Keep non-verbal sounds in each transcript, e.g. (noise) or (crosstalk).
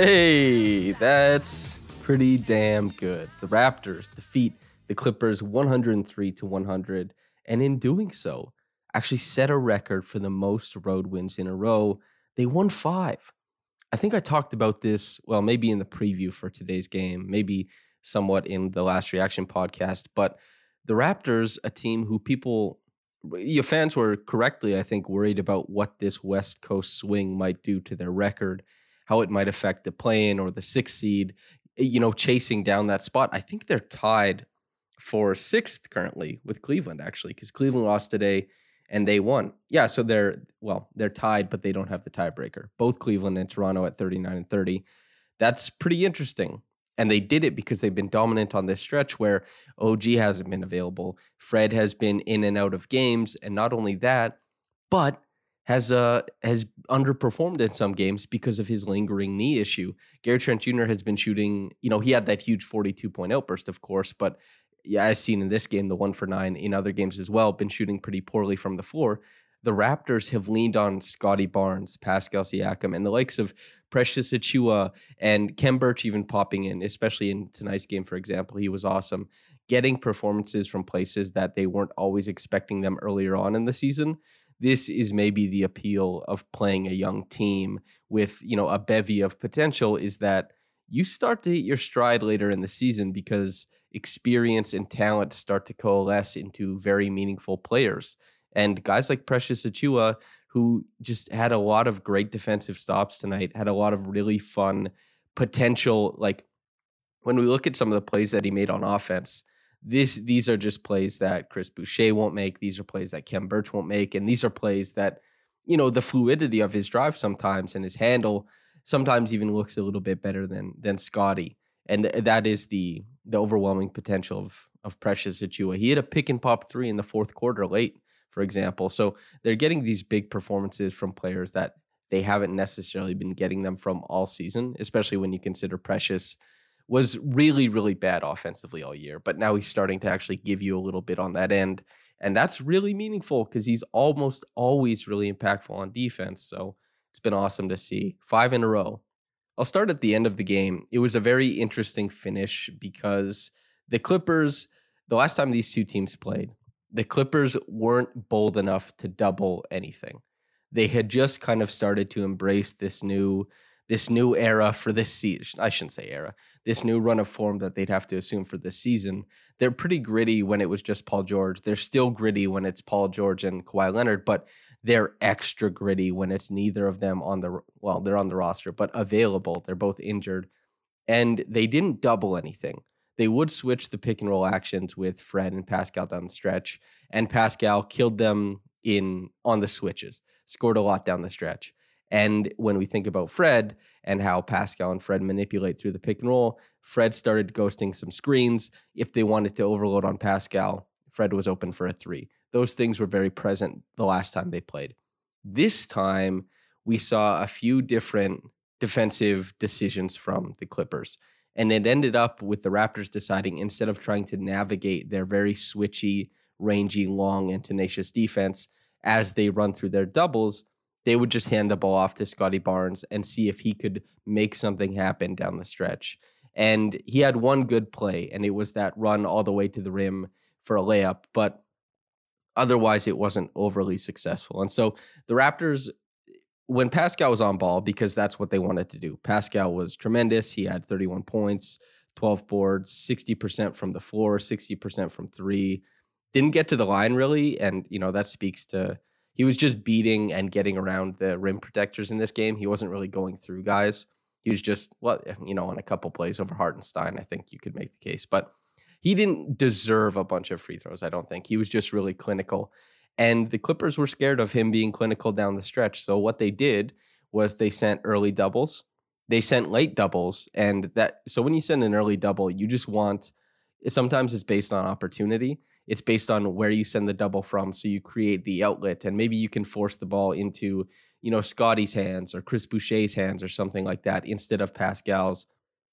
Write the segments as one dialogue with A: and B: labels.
A: Hey, that's pretty damn good. The Raptors defeat the Clippers 103 to 100, and in doing so, actually set a record for the most road wins in a row. They won five. I think I talked about this, well, maybe in the preview for today's game, maybe somewhat in the last reaction podcast, but the Raptors, a team who people, your fans were correctly, I think, worried about what this West Coast swing might do to their record how it might affect the play-in or the sixth seed, eh, you know, chasing down that spot. I think they're tied for sixth currently with Cleveland, actually, because Cleveland lost today and they won. Yeah, so they're well, they're tied, but they don't have the tiebreaker. Both Cleveland and Toronto at 39 and 30. That's pretty interesting. And they did it because they've been dominant on this stretch where OG hasn't been available. Fred has been in and out of games. And not only that, but has uh has underperformed in some games because of his lingering knee issue. Gary Trent Jr. has been shooting, you know, he had that huge 42 point outburst, of course, but yeah, as seen in this game, the one for nine in other games as well, been shooting pretty poorly from the floor. The Raptors have leaned on Scottie Barnes, Pascal Siakam, and the likes of Precious Achiuwa and Khem Birch even popping in, especially in tonight's game, for example. He was awesome. Getting performances from places that they weren't always expecting them earlier on in the season this is maybe the appeal of playing a young team with you know a bevy of potential is that you start to hit your stride later in the season because experience and talent start to coalesce into very meaningful players. And guys like Precious Achiuwa who just had a lot of great defensive stops tonight had a lot of really fun potential. Like when we look at some of the plays that he made on offense this these are just plays that Chris Boucher won't make. These are plays that Khem Birch won't make, and these are plays that you know the fluidity of his drive sometimes and his handle sometimes even looks a little bit better than than Scotty, and that is the the overwhelming potential of of Precious Achiuwa. He had a pick and pop three in the fourth quarter late, for example. So they're getting these big performances from players that they haven't necessarily been getting them from all season, especially when you consider Precious was really, really bad offensively all year. But now he's starting to actually give you a little bit on that end. And that's really meaningful because he's almost always really impactful on defense. So it's been awesome to see. Five in a row. I'll start at the end of the game. It was a very interesting finish because the Clippers, the last time these two teams played, the Clippers weren't bold enough to double anything. They had just kind of started to embrace this new this new era for this season. I shouldn't say era this new run of form that they'd have to assume for this season. They're pretty gritty when it was just Paul George. They're still gritty when it's Paul George and Kawhi Leonard, but they're extra gritty when it's neither of them on the well, they're on the roster, but available. They're both injured. And they didn't double anything. They would switch the pick and roll actions with Fred and Pascal down the stretch, and Pascal killed them in on the switches. Scored a lot down the stretch. And when we think about Fred and how Pascal and Fred manipulate through the pick and roll, Fred started ghosting some screens. If they wanted to overload on Pascal, Fred was open for a three. Those things were very present the last time they played. This time, we saw a few different defensive decisions from the Clippers. And it ended up with the Raptors deciding instead of trying to navigate their very switchy, rangy, long, and tenacious defense, as they run through their doubles, they would just hand the ball off to Scotty Barnes and see if he could make something happen down the stretch. And he had one good play, and it was that run all the way to the rim for a layup. But otherwise, it wasn't overly successful. And so the Raptors, when Pascal was on ball, because that's what they wanted to do, Pascal was tremendous. He had 31 points, 12 boards, 60% from the floor, 60% from three. Didn't get to the line really. And, you know, that speaks to he was just beating and getting around the rim protectors in this game. He wasn't really going through guys. He was just, well, you know, on a couple plays over Hartenstein, I think you could make the case. But he didn't deserve a bunch of free throws, I don't think. He was just really clinical. And the Clippers were scared of him being clinical down the stretch. So what they did was they sent early doubles. They sent late doubles. And that so when you send an early double, you just want sometimes it's based on opportunity it's based on where you send the double from. So you create the outlet, and maybe you can force the ball into, you know, Scotty's hands or Chris Boucher's hands or something like that instead of Pascal's.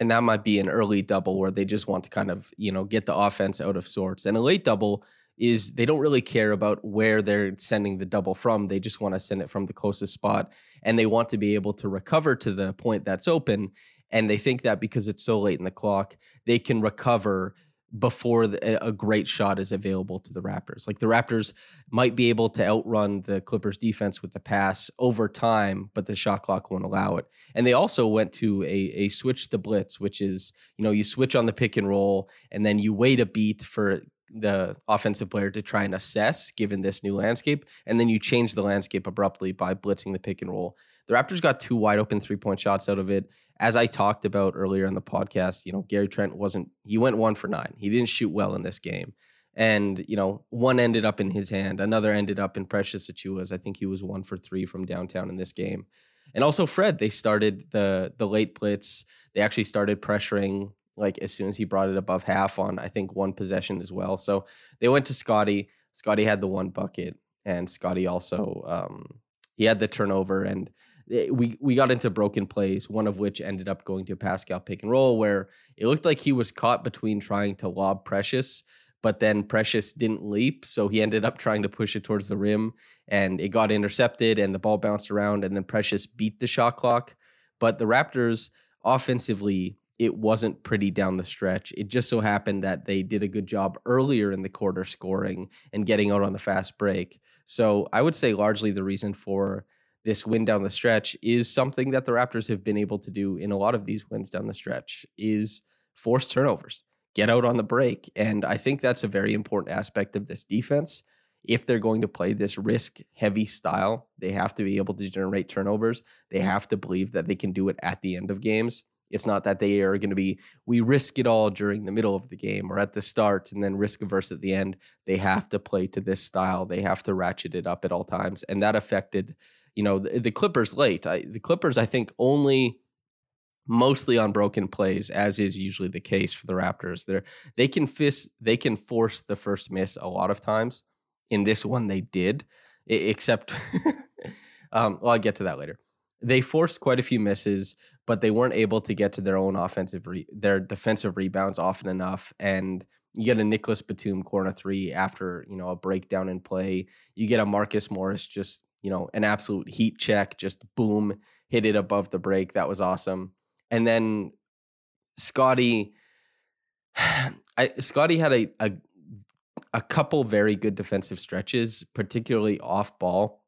A: And that might be an early double where they just want to kind of, you know, get the offense out of sorts. And a late double is they don't really care about where they're sending the double from. They just want to send it from the closest spot and they want to be able to recover to the point that's open. And they think that because it's so late in the clock, they can recover before the, a great shot is available to the Raptors. Like the Raptors might be able to outrun the Clippers defense with the pass over time, but the shot clock won't allow it. And they also went to a, a switch to blitz, which is, you know, you switch on the pick and roll and then you wait a beat for the offensive player to try and assess given this new landscape. And then you change the landscape abruptly by blitzing the pick and roll. The Raptors got two wide open three point shots out of it as I talked about earlier in the podcast, you know, Gary Trent wasn't, he went one for nine. He didn't shoot well in this game. And, you know, one ended up in his hand, another ended up in Precious Achiuwa's. I think he was one for three from downtown in this game. And also Fred, they started the the late blitz. They actually started pressuring like as soon as he brought it above half on, I think one possession as well. So they went to Scotty. Scotty had the one bucket, and Scotty also um, he had the turnover and Eh, we we got into broken plays, one of which ended up going to Pascal pick and roll, where it looked like he was caught between trying to lob Precious, but then Precious didn't leap, so he ended up trying to push it towards the rim, and it got intercepted, and the ball bounced around, and then Precious beat the shot clock. But the Raptors offensively, it wasn't pretty down the stretch. It just so happened that they did a good job earlier in the quarter scoring and getting out on the fast break. So I would say largely the reason for this win down the stretch is something that the Raptors have been able to do in a lot of these wins down the stretch is force turnovers, get out on the break. And I think that's a very important aspect of this defense. If they're going to play this risk heavy style, they have to be able to generate turnovers. They have to believe that they can do it at the end of games. It's not that they are going to be, we risk it all during the middle of the game or at the start and then risk averse at the end. They have to play to this style. They have to ratchet it up at all times. And that affected you know the, the Clippers late. I, the Clippers, I think, only mostly on broken plays, as is usually the case for the Raptors. They they can fist, they can force the first miss a lot of times. In this one, they did, except. (laughs) um, well, I'll get to that later. They forced quite a few misses, but they weren't able to get to their own offensive, re- their defensive rebounds often enough, and you get a Nicholas Batum corner three after you know a breakdown in play. You get a Marcus Morris just you know, an absolute heat check, just boom, hit it above the break. That was awesome. And then Scotty, (sighs) I, Scottie had a, a a couple very good defensive stretches, particularly off ball.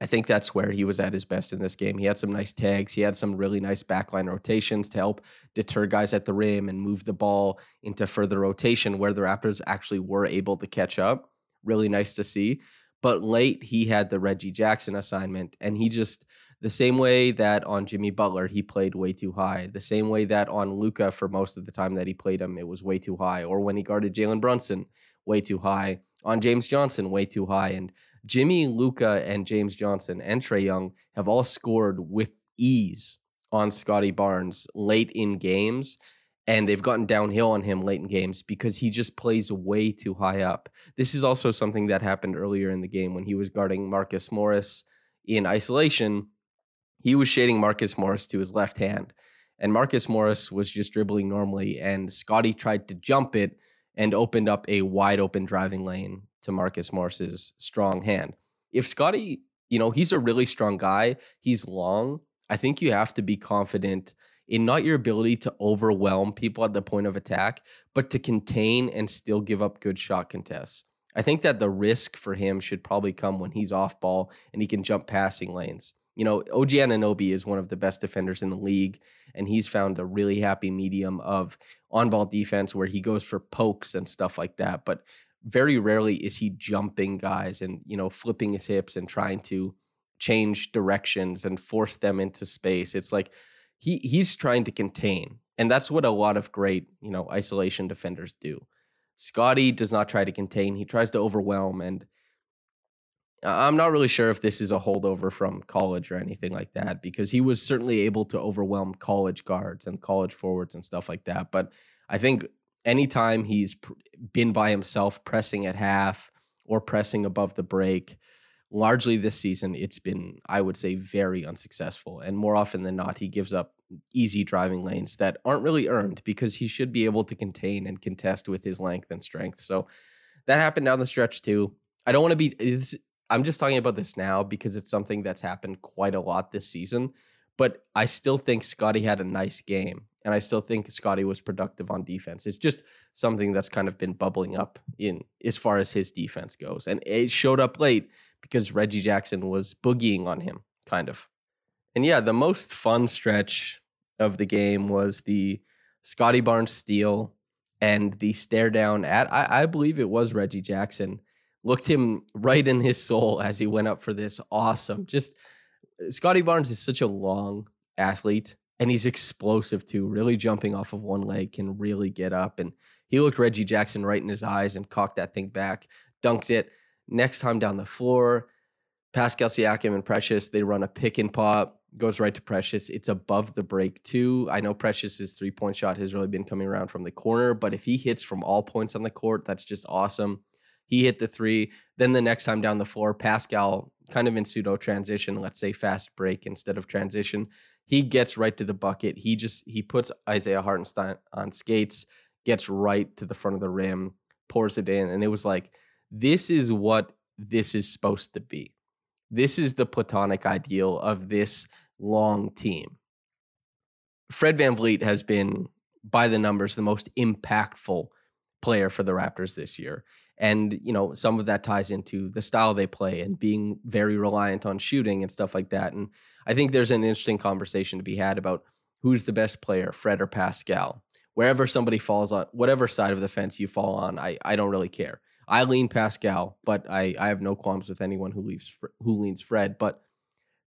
A: I think that's where he was at his best in this game. He had some nice tags. He had some really nice backline rotations to help deter guys at the rim and move the ball into further rotation where the Raptors actually were able to catch up. Really nice to see. But late, he had the Reggie Jackson assignment, and he just the same way that on Jimmy Butler he played way too high, the same way that on Luka for most of the time that he played him it was way too high, or when he guarded Jalen Brunson way too high, on James Johnson way too high, and Jimmy, Luka and James Johnson and Trae Young have all scored with ease on Scottie Barnes late in games and they've gotten downhill on him late in games because he just plays way too high up. This is also something that happened earlier in the game when he was guarding Marcus Morris in isolation. He was shading Marcus Morris to his left hand, and Marcus Morris was just dribbling normally, and Scotty tried to jump it and opened up a wide open driving lane to Marcus Morris's strong hand. if Scotty, you know, he's a really strong guy, he's long. I think you have to be confident in not your ability to overwhelm people at the point of attack, but to contain and still give up good shot contests. I think that the risk for him should probably come when he's off ball and he can jump passing lanes. You know, OG Anunoby is one of the best defenders in the league, and he's found a really happy medium of on ball defense where he goes for pokes and stuff like that. But very rarely is he jumping guys and, you know, flipping his hips and trying to change directions and force them into space. It's like he he's trying to contain. And that's what a lot of great, you know, isolation defenders do. Scotty does not try to contain, he tries to overwhelm. And I'm not really sure if this is a holdover from college or anything like that, because he was certainly able to overwhelm college guards and college forwards and stuff like that. But I think anytime he's been by himself pressing at half or pressing above the break, largely this season, it's been, I would say, very unsuccessful. And more often than not, he gives up easy driving lanes that aren't really earned because he should be able to contain and contest with his length and strength. So that happened down the stretch too. I don't want to be, I'm just talking about this now because it's something that's happened quite a lot this season. But I still think Scotty had a nice game. And I still think Scotty was productive on defense. It's just something that's kind of been bubbling up in as far as his defense goes. And it showed up late because Reggie Jackson was boogieing on him, kind of. And yeah, the most fun stretch of the game was the Scottie Barnes steal and the stare down at, I, I believe it was Reggie Jackson, looked him right in his soul as he went up for this awesome. Just Scottie Barnes is such a long athlete and he's explosive too, really jumping off of one leg, can really get up. And he looked Reggie Jackson right in his eyes and cocked that thing back, dunked it. Next time down the floor, Pascal Siakam and Precious, they run a pick and pop, goes right to Precious. It's above the break, too. I know Precious's three point shot has really been coming around from the corner, but if he hits from all points on the court, that's just awesome. He hit the three. Then the next time down the floor, Pascal, kind of in pseudo transition, let's say fast break instead of transition, he gets right to the bucket. He just he puts Isaiah Hartenstein on skates, gets right to the front of the rim, pours it in, and it was like this is what this is supposed to be. This is the platonic ideal of this long team. Fred VanVleet has been, by the numbers, the most impactful player for the Raptors this year. And, you know, some of that ties into the style they play and being very reliant on shooting and stuff like that. And I think there's an interesting conversation to be had about who's the best player, Fred or Pascal. Wherever somebody falls on, whatever side of the fence you fall on, I, I don't really care. I lean Pascal, but I, I have no qualms with anyone who leaves who leans Fred. But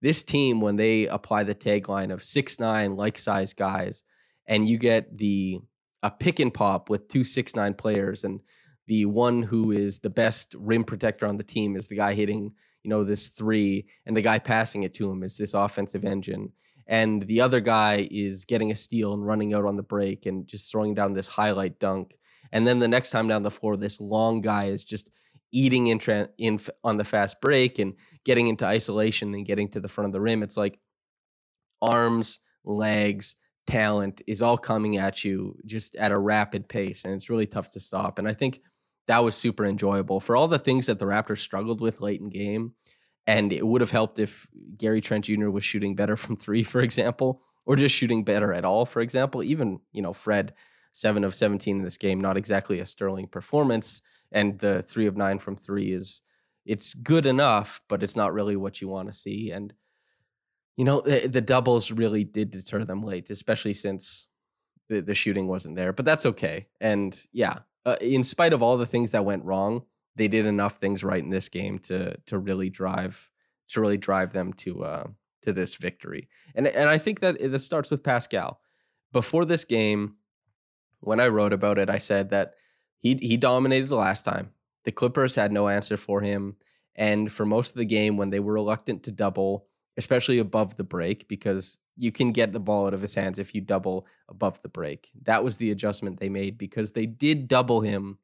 A: this team, when they apply the tagline of six nine like size guys, and you get the a pick and pop with two six nine players, and the one who is the best rim protector on the team is the guy hitting you know this three, and the guy passing it to him is this offensive engine. And the other guy is getting a steal and running out on the break and just throwing down this highlight dunk and then the next time down the floor, this long guy is just eating in, tra- in on the fast break and getting into isolation and getting to the front of the rim. It's like arms, legs, talent is all coming at you just at a rapid pace, and it's really tough to stop. And I think that was super enjoyable for all the things that the Raptors struggled with late in game. And it would have helped if Gary Trent Jr. was shooting better (laughs) from three, for example, or just shooting better at all, for example. Even, you know, Fred seven of 17 in this game, not exactly a sterling performance. And the three of nine from three is it's good enough, but it's not really what you want to see. And you know, the, the, doubles really did deter them late, especially since the, the shooting wasn't there. But that's okay. And yeah, uh, in spite of all the things that went wrong, they did enough things right in this game to to really drive to really drive them to uh, to this victory. And and I think that it starts with Pascal. Before this game, when I wrote about it, I said that he he dominated the last time. The Clippers had no answer for him, and for most of the game, when they were reluctant to double, especially above the break, because you can get the ball out of his hands if you double above the break. That was the adjustment they made because they did double him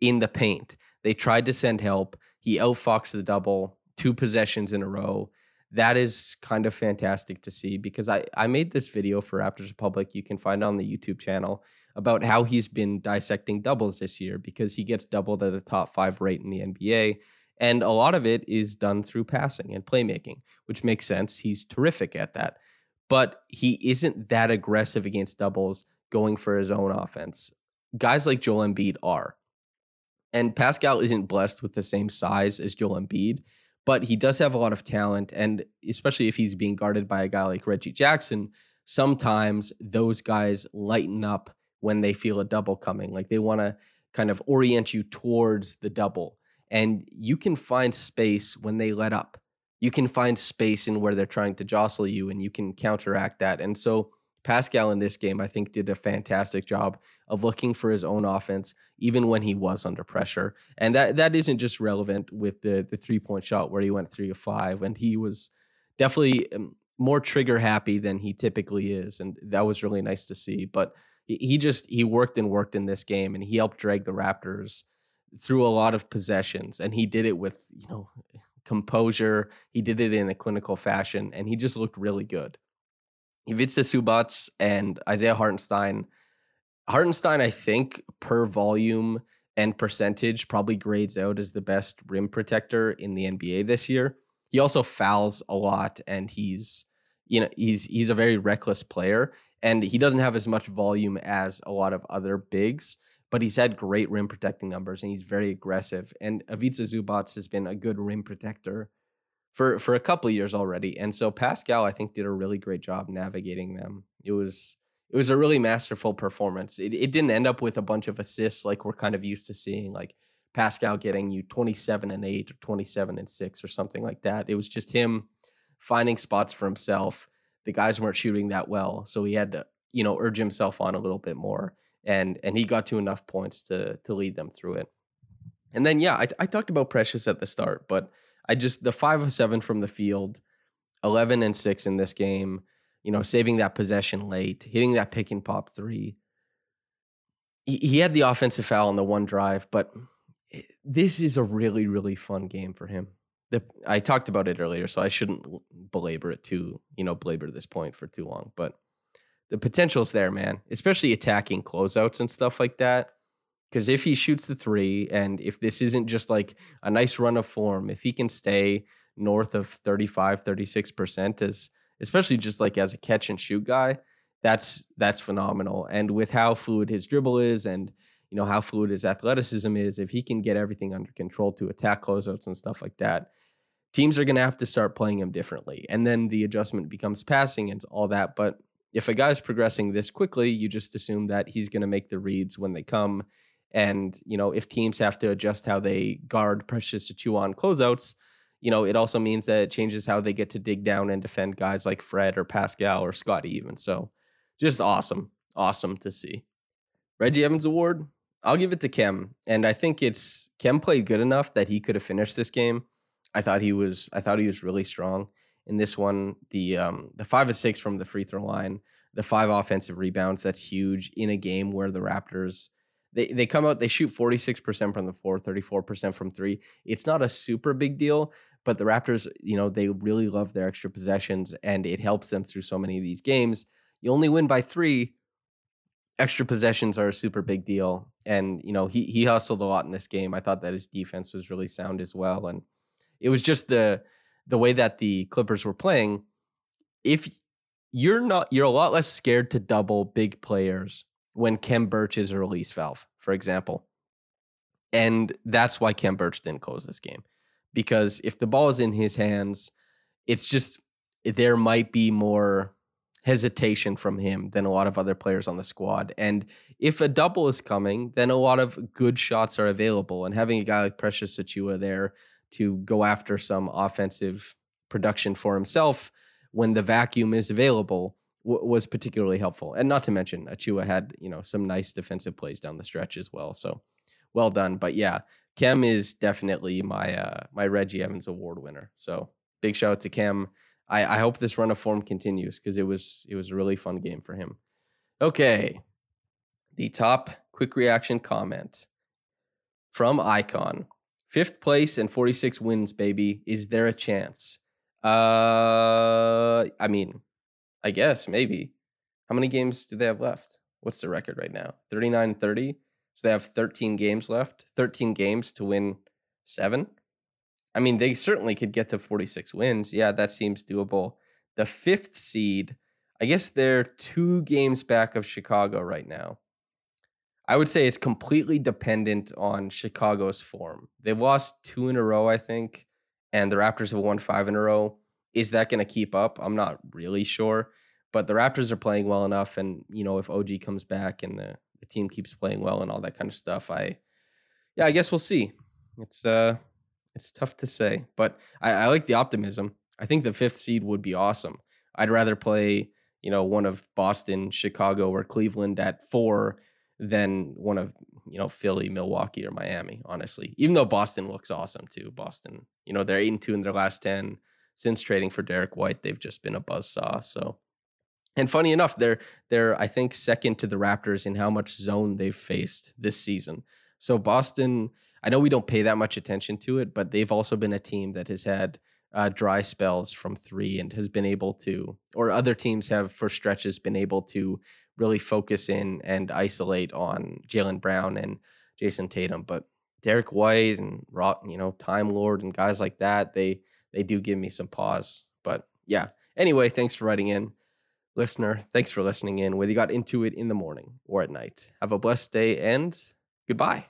A: in the paint. They tried to send help. He outfoxed the double two possessions in a row. That is kind of fantastic to see because I, I made this video for Raptors Republic. You can find it on the YouTube channel about how he's been dissecting doubles this year because he gets doubled at a top five rate in the NBA. And a lot of it is done through passing and playmaking, which makes sense. He's terrific at that. But he isn't that aggressive against doubles going for his own offense. Guys like Joel Embiid are. And Pascal isn't blessed with the same size as Joel Embiid, but he does have a lot of talent. And especially if he's being guarded by a guy like Reggie Jackson, sometimes those guys lighten up when they feel a double coming. Like they want to kind of orient you towards the double. And you can find space when they let up. You can find space in where they're trying to jostle you and you can counteract that. And so Pascal in this game, I think, did a fantastic job of looking for his own offense, even when he was under pressure. And that that isn't just relevant with the the three point shot where he went three of five, and he was definitely um, more trigger happy than he typically is, and that was really nice to see. But he just he worked and worked in this game, and he helped drag the Raptors through a lot of possessions, and he did it with you know composure. He did it in a clinical fashion, and he just looked really good. Ivica Zubac and Isaiah Hartenstein. Hartenstein, I think, per volume and percentage, probably grades out as the best rim protector in the NBA this year. He also fouls a lot, and he's you know he's he's a very reckless player, and he doesn't have as much volume as a lot of other bigs. But he's had great rim protecting numbers, and he's very aggressive. And Ivica Zubac has been a good rim protector for for a couple years already. And so Pascal, I think, did a really great job navigating them. It was it was a really masterful performance. It, it didn't end up with a bunch of assists like we're kind of used to seeing, like Pascal getting you 27 and 8 or 27 and 6 or something like that. It was just him finding spots for himself. The guys weren't shooting that well, so he had to, you know, urge himself on a little bit more. And and he got to enough points to to lead them through it. And then yeah, I, I talked about Precious at the start, but I just the five of seven from the field, eleven and six in this game. You know, saving that possession late, hitting that pick and pop three. He, he had the offensive foul on the one drive, but eh, this is a really really fun game for him. The, I talked about it earlier, so I shouldn't belabor it too. You know, belabor this point for too long, but the potential's there, man. Especially attacking closeouts and stuff like that. Because if he shoots the three, and if this isn't just like a nice run of form, if he can stay north of 35, 36% as especially just like as a catch and shoot guy, that's that's phenomenal. And with how fluid his dribble is and you know how fluid his athleticism is, if he can get everything under control to attack closeouts and stuff like that, teams are gonna have to start playing him differently. And then the adjustment becomes passing and all that. But if a guy's progressing this quickly, you just assume that he's gonna make the reads when they come and, you know, if teams have to adjust how they guard Precious chew on closeouts, you know, it also means that it changes how they get to dig down and defend guys like Fred or Pascal or Scotty, even. So just awesome. Awesome to see. Reggie Evans Award, I'll give it to Khem. And I think it's Khem played good enough that he could have finished this game. I thought he was I thought he was really strong in this one. The um the five of six from the free throw line, the five offensive rebounds, that's huge in a game where the Raptors they they come out they shoot 46% from the floor 34% from three. It's not a super big deal but the raptors you know they really love their extra possessions and it helps them through so many of these games. You only win by three extra possessions are a super big deal. And you know he he hustled a lot in this game. I thought that his defense was really sound as well. And it was just the the way that the clippers were playing if you're not you're a lot less scared to double big players when Khem Birch is a release valve, for example. And that's why Khem Birch didn't close this game. Because if the ball is in his hands, it's just there might be more hesitation from him than a lot of other players on the squad. And if a double is coming, then a lot of good shots are available. And having a guy like Precious Achiuwa there to go after some offensive production for himself when the vacuum is available w- was particularly helpful. And not to mention, Achiuwa had you know some nice defensive plays down the stretch as well. So well done. But yeah, Khem is definitely my uh, my Reggie Evans Award winner. So big shout out to Khem. I, I hope this run of form continues because it was it was a really fun game for him. Okay, the top quick reaction comment from Icon. Fifth place and 46 wins, baby. Is there a chance? Uh, I mean, I guess maybe. How many games do they have left? What's the record right now? 39 30. So they have 13 games left. 13 games to win seven. I mean, they certainly could get to 46 wins. Yeah, that seems doable. The fifth seed, I guess they're two games back of Chicago right now. I would say it's completely dependent on Chicago's form. They've lost two in a row, I think, and the Raptors have won five in a row. Is that going to keep up? I'm not really sure, but the Raptors are playing well enough, and you know if OG comes back and the, the team keeps playing well and all that kind of stuff, I yeah, I guess we'll see. It's uh, it's tough to say, but I, I like the optimism. I think the fifth seed would be awesome. I'd rather play you know one of Boston, Chicago, or Cleveland at four than one of you know Philly, Milwaukee, or Miami. Honestly, even though Boston looks awesome too. Boston, you know, they're eight and two in their last ten since trading for Derrick White. They've just been a buzz saw. So, and funny enough, they're they're I think second to the Raptors in how much zone they've faced this season. So Boston, I know we don't pay that much attention to it, but they've also been a team that has had uh, dry spells from three and has been able to, or other teams have for stretches been able to really focus in and isolate on Jaylen Brown and Jayson Tatum. But Derrick White and you know Time Lord and guys like that, they they do give me some pause. But yeah. Anyway, thanks for writing in, listener. Thanks for listening in. Whether you got into it in the morning or at night, have a blessed day and goodbye.